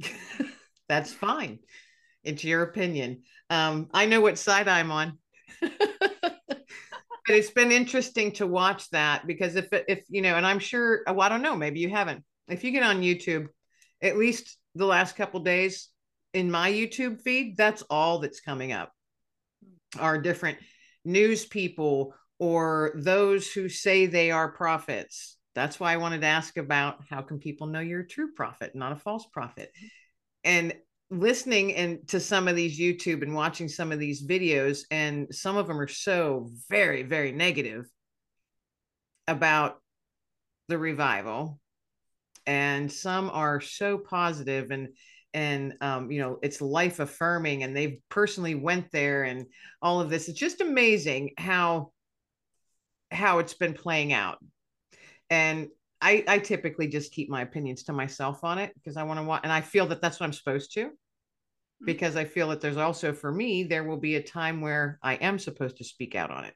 that's fine it's your opinion um, i know what side i'm on it's been interesting to watch that because if if you know and i'm sure well i don't know maybe you haven't if you get on youtube at least the last couple days in my youtube feed that's all that's coming up are different news people or those who say they are prophets. That's why I wanted to ask about how can people know you're a true prophet, not a false prophet. And listening and to some of these YouTube and watching some of these videos, and some of them are so very, very negative about the revival, and some are so positive and and um, you know it's life affirming and they've personally went there and all of this it's just amazing how how it's been playing out and i i typically just keep my opinions to myself on it because i want to want and i feel that that's what i'm supposed to. Because i feel that there's also for me there will be a time where i am supposed to speak out on it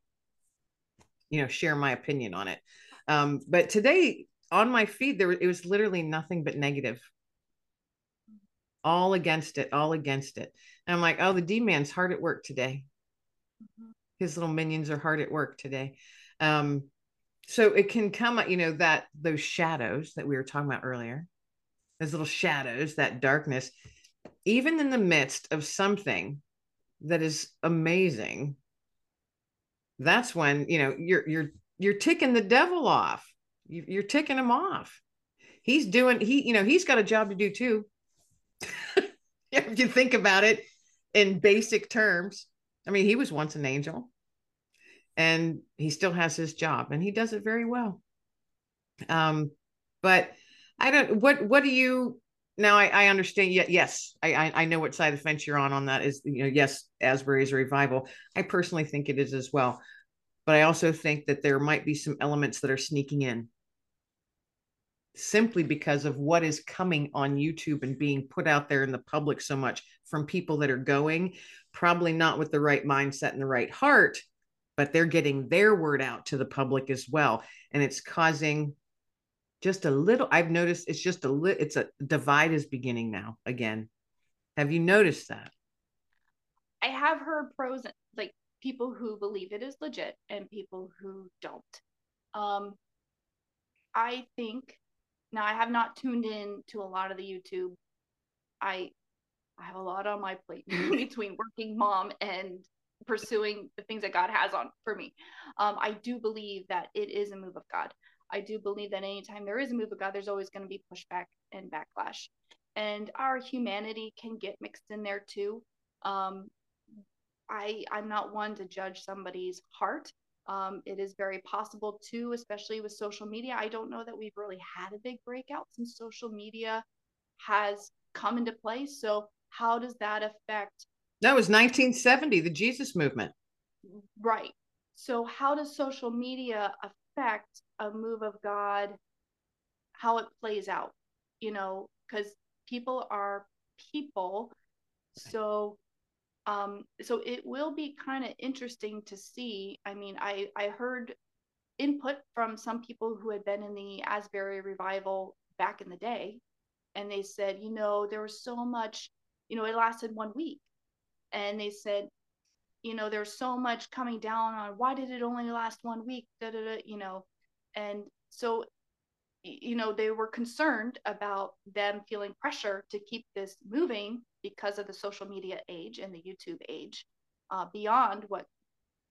you know share my opinion on it um, but today on my feed there it was literally nothing but negative all against it, all against it. And I'm like, oh, the D man's hard at work today. Mm-hmm. His little minions are hard at work today. Um, so it can come, you know, that those shadows that we were talking about earlier, those little shadows, that darkness, even in the midst of something that is amazing, that's when you know you're you're you're ticking the devil off. You're ticking him off. He's doing he, you know, he's got a job to do too if you think about it in basic terms. I mean, he was once an angel and he still has his job and he does it very well. Um, but I don't, what, what do you, now I, I understand. Yet, yes, I, I, I know what side of the fence you're on. On that is, you know, yes, Asbury is a revival. I personally think it is as well, but I also think that there might be some elements that are sneaking in, simply because of what is coming on YouTube and being put out there in the public so much from people that are going, probably not with the right mindset and the right heart, but they're getting their word out to the public as well, and it's causing just a little i've noticed it's just a little it's a divide is beginning now again. Have you noticed that? I have heard pros like people who believe it is legit and people who don't. Um i think now i have not tuned in to a lot of the youtube. I i have a lot on my plate between working mom and pursuing the things that god has on for me. Um i do believe that it is a move of god I do believe that anytime there is a move of God, there's always going to be pushback and backlash. And our humanity can get mixed in there too. Um, I I'm not one to judge somebody's heart. Um, it is very possible too, especially with social media. I don't know that we've really had a big breakout since social media has come into play. So how does that affect? That was 1970, the Jesus movement. Right. So how does social media affect a move of God, how it plays out, you know, because people are people. So um so it will be kind of interesting to see. I mean, I I heard input from some people who had been in the Asbury revival back in the day and they said, you know, there was so much, you know, it lasted one week. And they said, you know, there's so much coming down on why did it only last one week? Da, da, da, you know, and so you know they were concerned about them feeling pressure to keep this moving because of the social media age and the youtube age uh, beyond what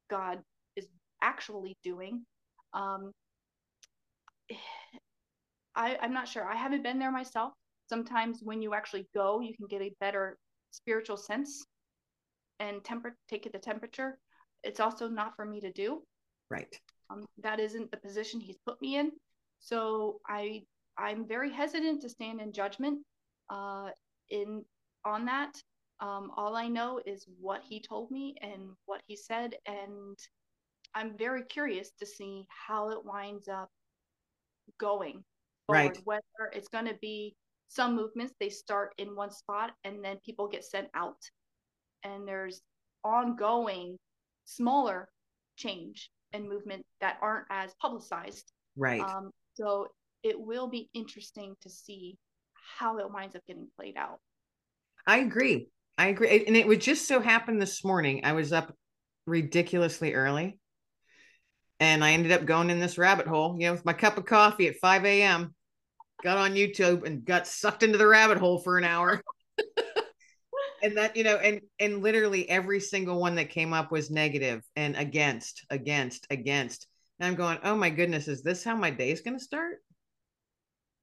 god is actually doing. Um, I, i'm not sure. I haven't been there myself. Sometimes when you actually go you can get a better spiritual sense and temper take the temperature. It's also not for me to do. Right um, that isn't the position he's put me in. So I I'm very hesitant to stand in judgment uh, in on that. Um, all I know is what he told me and what he said, and I'm very curious to see how it winds up going forward. Right. Whether it's going to be some movements they start in one spot and then people get sent out, and there's ongoing smaller change and movement that aren't as publicized. Right. Um, so it will be interesting to see how it winds up getting played out. I agree. I agree. And it would just so happen this morning, I was up ridiculously early and I ended up going in this rabbit hole, you know, with my cup of coffee at 5 a.m. Got on YouTube and got sucked into the rabbit hole for an hour. and that you know and and literally every single one that came up was negative and against against against. And i'm going oh my goodness is this how my day is going to start?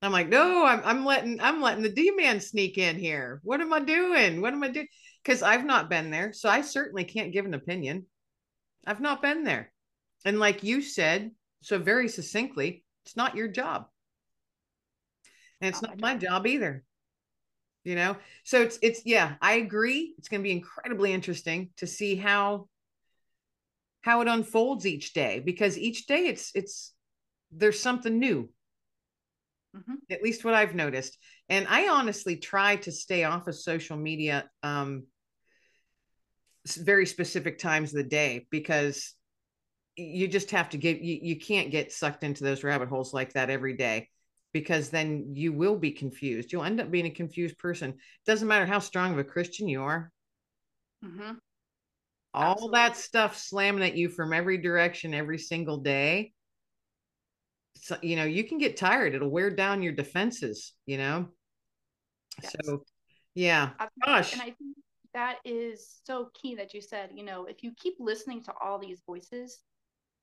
I'm like no I'm, I'm letting i'm letting the d-man sneak in here. What am i doing? What am i doing because i've not been there so i certainly can't give an opinion. I've not been there. And like you said so very succinctly it's not your job. And it's not my job either you know? So it's it's yeah i agree. It's going to be incredibly interesting to see how how it unfolds each day because each day it's it's there's something new. Mm-hmm. at least what i've noticed. And i honestly try to stay off of social media um very specific times of the day because you just have to get you, you can't get sucked into those rabbit holes like that every day because then you will be confused. You'll end up being a confused person. It doesn't matter how strong of a Christian you are. Mm-hmm. All Absolutely. that stuff slamming at you from every direction every single day. So, you know, you can get tired. It'll wear down your defenses, you know? Yes. So, yeah. Gosh. And I think that is so key that you said, you know, if you keep listening to all these voices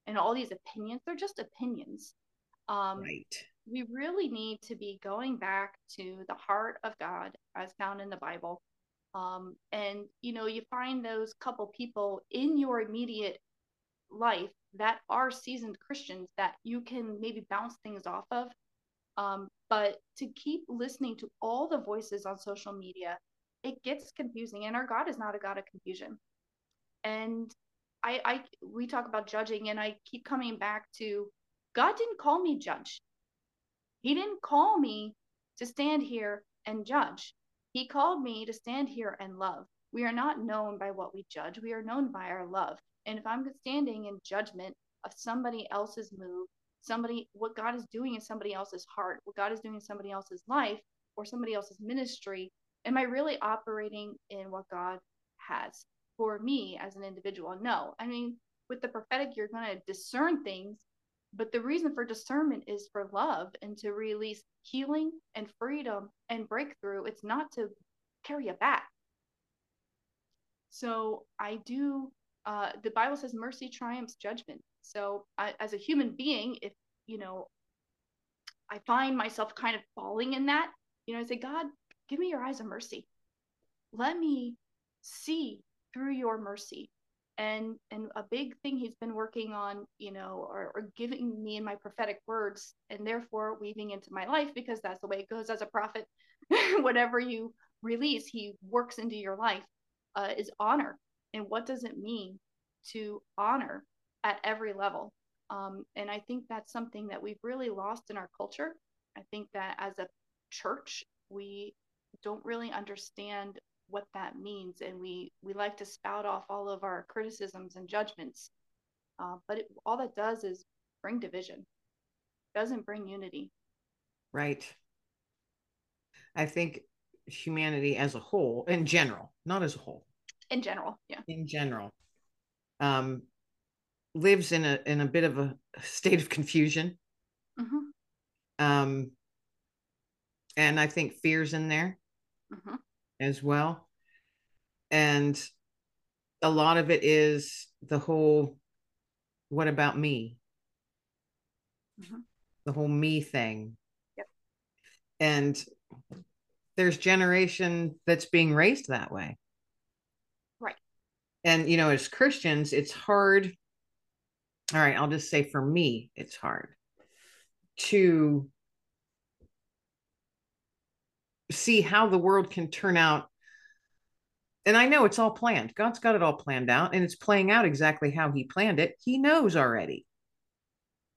and all these opinions, they're just opinions. Um, right we really need to be going back to the heart of God as found in the Bible Um, and you know, you find those couple people in your immediate life that are seasoned Christians that you can maybe bounce things off of. Um, but to keep listening to all the voices on social media, it gets confusing. And our God is not a God of confusion. And I, I we talk about judging, and I keep coming back to God didn't call me judge. He didn't call me to stand here and judge. He called me to stand here and love. We are not known by what we judge, we are known by our love. And if I'm standing in judgment of somebody else's move, somebody, what God is doing in somebody else's heart, what God is doing in somebody else's life, or somebody else's ministry, am I really operating in what God has for me as an individual? No. I mean, with the prophetic, you're going to discern things, but the reason for discernment is for love and to release healing and freedom and breakthrough. It's not to carry a bat. So I do uh, the Bible says mercy triumphs judgment. So, I, as a human being, if you know, I find myself kind of falling in that, you know, I say, God, give me your eyes of mercy. Let me see through your mercy. And and a big thing he's been working on, you know, or, or giving me in my prophetic words, and therefore weaving into my life because that's the way it goes as a prophet. Whatever you release, he works into your life. Uh, is honor and what does it mean to honor at every level um, and i think that's something that we've really lost in our culture i think that as a church we don't really understand what that means. And we we like to spout off all of our criticisms and judgments. Uh, but it, all that does is bring division. Doesn't bring unity. Right. I think humanity as a whole in general not as a whole. In general yeah. In general um lives in a in a bit of a state of confusion. Mm-hmm. um and i think fears in there. Mm-hmm. As well and a lot of it is the whole what about me mm-hmm. the whole me thing yep. and there's generation that's being raised that way Right. and you know as christians it's hard all right i'll just say for me it's hard to see how the world can turn out and i know it's all planned god's got it all planned out and it's playing out exactly how he planned it he knows already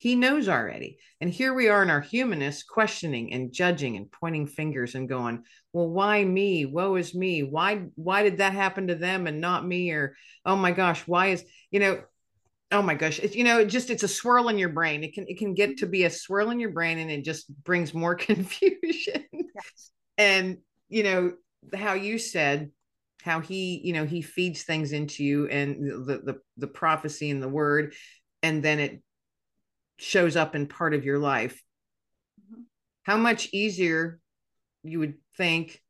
he knows already. And here we are in our humanness questioning and judging and pointing fingers and going, well, why me? Woe is me. Why, why did that happen to them and not me? Or, oh my gosh, why is, you know, oh my gosh, you know, it just, it's a swirl in your brain. It can, it can get to be a swirl in your brain and it just brings more confusion. Yes. And, you know, how you said, how he you know he feeds things into you and the the the prophecy and the word and then it shows up in part of your life mm-hmm. how much easier you would think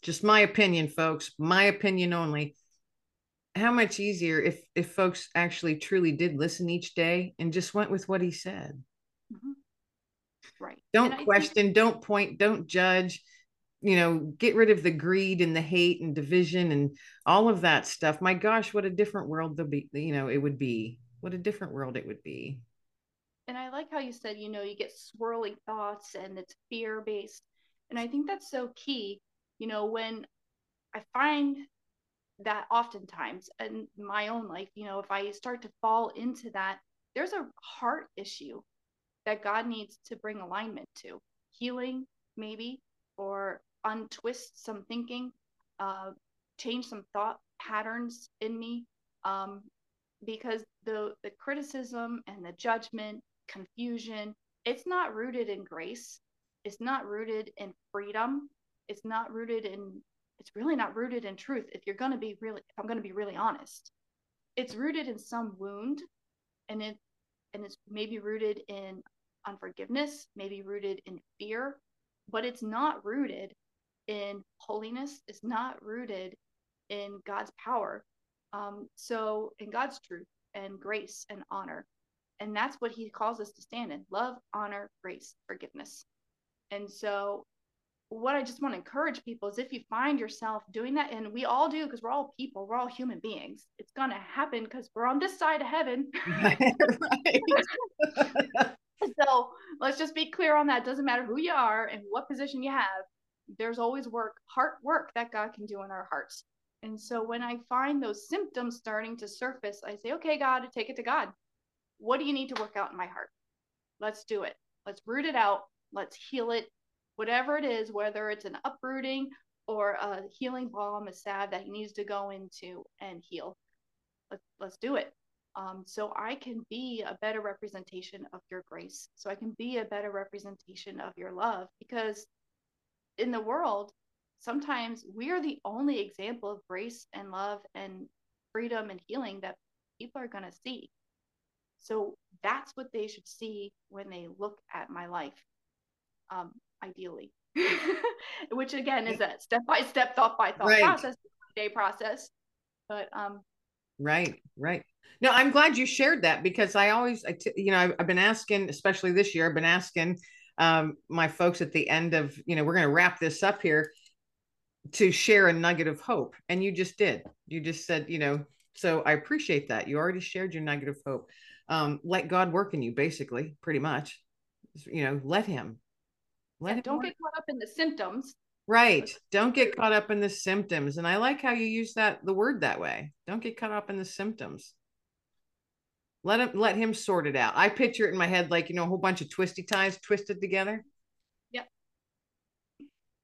just my opinion folks my opinion only how much easier if if folks actually truly did listen each day and just went with what he said mm-hmm. right don't question think- don't point don't judge you know get rid of the greed and the hate and division and all of that stuff my gosh what a different world there'll be you know it would be what a different world it would be and I like how you said, you know, you get swirling thoughts and it's fear based. And I think that's so key. You know, when I find that oftentimes in my own life, you know, if I start to fall into that, there's a heart issue that God needs to bring alignment to healing, maybe, or untwist some thinking, uh, change some thought patterns in me. Um, because the the criticism and the judgment confusion. It's not rooted in grace. It's not rooted in freedom. It's not rooted in, it's really not rooted in truth. If you're to be really, if I'm to be really honest, it's rooted in some wound and it, and it's maybe rooted in unforgiveness, maybe rooted in fear, but it's not rooted in holiness. It's not rooted in God's power. Um, so in God's truth and grace and honor. And that's what he calls us to stand in love, honor, grace, forgiveness. And so what I just want to encourage people is if you find yourself doing that, and we all do because we're all people, we're all human beings, it's going to happen because we're on this side of heaven. so let's just be clear on that. It doesn't matter who you are and what position you have, there's always work, heart work that God can do in our hearts. And so when I find those symptoms starting to surface, I say, okay, God, take it to God. What do you need to work out in my heart? Let's do it. Let's root it out. Let's heal it whatever it is, whether it's an uprooting or a healing balm, a salve that he needs to go into and heal. Let's, let's do it. Um, so I can be a better representation of your grace. So I can be a better representation of your love because in the world, sometimes we are the only example of grace and love and freedom and healing that people are going to see. So that's what they should see when they look at my life. Um, ideally, which again is a step by step, thought by thought right. process, day process. But um, right, right. No, I'm glad you shared that because I always, I t- you know, I've, I've been asking, especially this year, I've been asking um, my folks at the end of, you know, we're going to wrap this up here to share a nugget of hope. And you just did. You just said, you know, so I appreciate that. You already shared your nugget of hope. Um, let God work in you, basically, pretty much. You know, let Him. Let yeah, don't get caught up in the symptoms. Right. Don't get caught up in the symptoms. And I like how you use that the word that way. Don't get caught up in the symptoms. Let him let him sort it out. I picture it in my head like, you know, a whole bunch of twisty ties twisted together. Yep.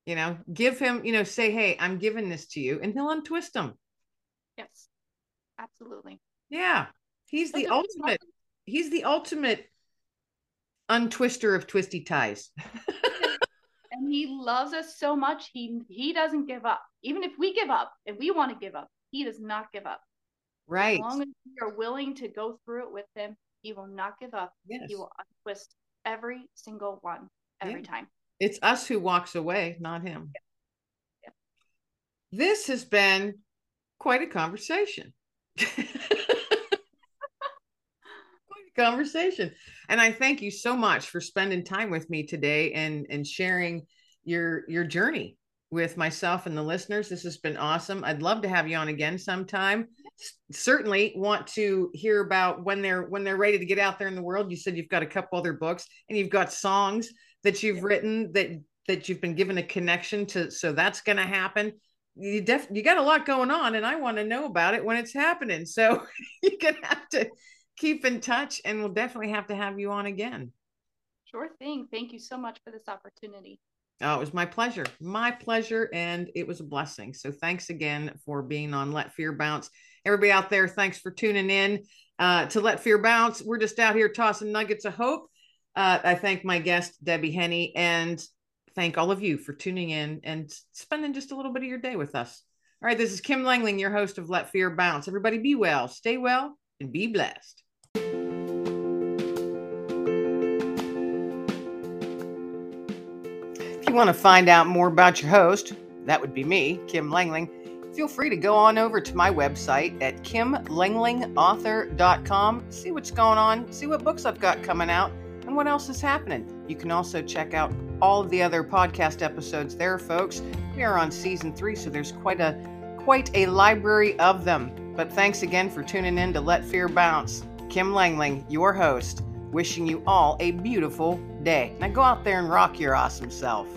You know, give him, you know, say, hey, I'm giving this to you, and he'll untwist them. Yes. Absolutely. Yeah. He's the ultimate, he's the ultimate untwister of twisty ties. and he loves us so much he he doesn't give up even if we give up if we want to give up he does not give up right as long as we are willing to go through it with him he will not give up yes. he will untwist every single one every yeah. time it's us who walks away not him yeah. Yeah. this has been quite a conversation conversation. And I thank you so much for spending time with me today and and sharing your your journey with myself and the listeners. This has been awesome. I'd love to have you on again sometime. Certainly want to hear about when they're when they're ready to get out there in the world. You said you've got a couple other books and you've got songs that you've written that that you've been given a connection to. So that's going to happen. You def you got a lot going on, and I want to know about it when it's happening. So you're gonna have to keep in touch and we'll definitely have to have you on again. Sure thing. Thank you so much for this opportunity. Oh, it was my pleasure. My pleasure. And it was a blessing. So thanks again for being on Let Fear Bounce. Everybody out there, thanks for tuning in uh, to Let Fear Bounce. We're just out here tossing nuggets of hope. Uh, I thank my guest, Debbie Henne, and thank all of you for tuning in and spending just a little bit of your day with us. All right, this is Kim Lengling, your host of Let Fear Bounce. Everybody be well, stay well, and be blessed. If you want to find out more about your host, that would be me, Kim Lengling, feel free to go on over to my website at kimlenglingauthor.com, see what's going on, see what books I've got coming out, and what else is happening. You can also check out all of the other podcast episodes there, folks. We are on season three, so there's quite a quite a library of them. But thanks again for tuning in to Let Fear Bounce. Kim Lengling, your host, wishing you all a beautiful day. Now go out there and rock your awesome self.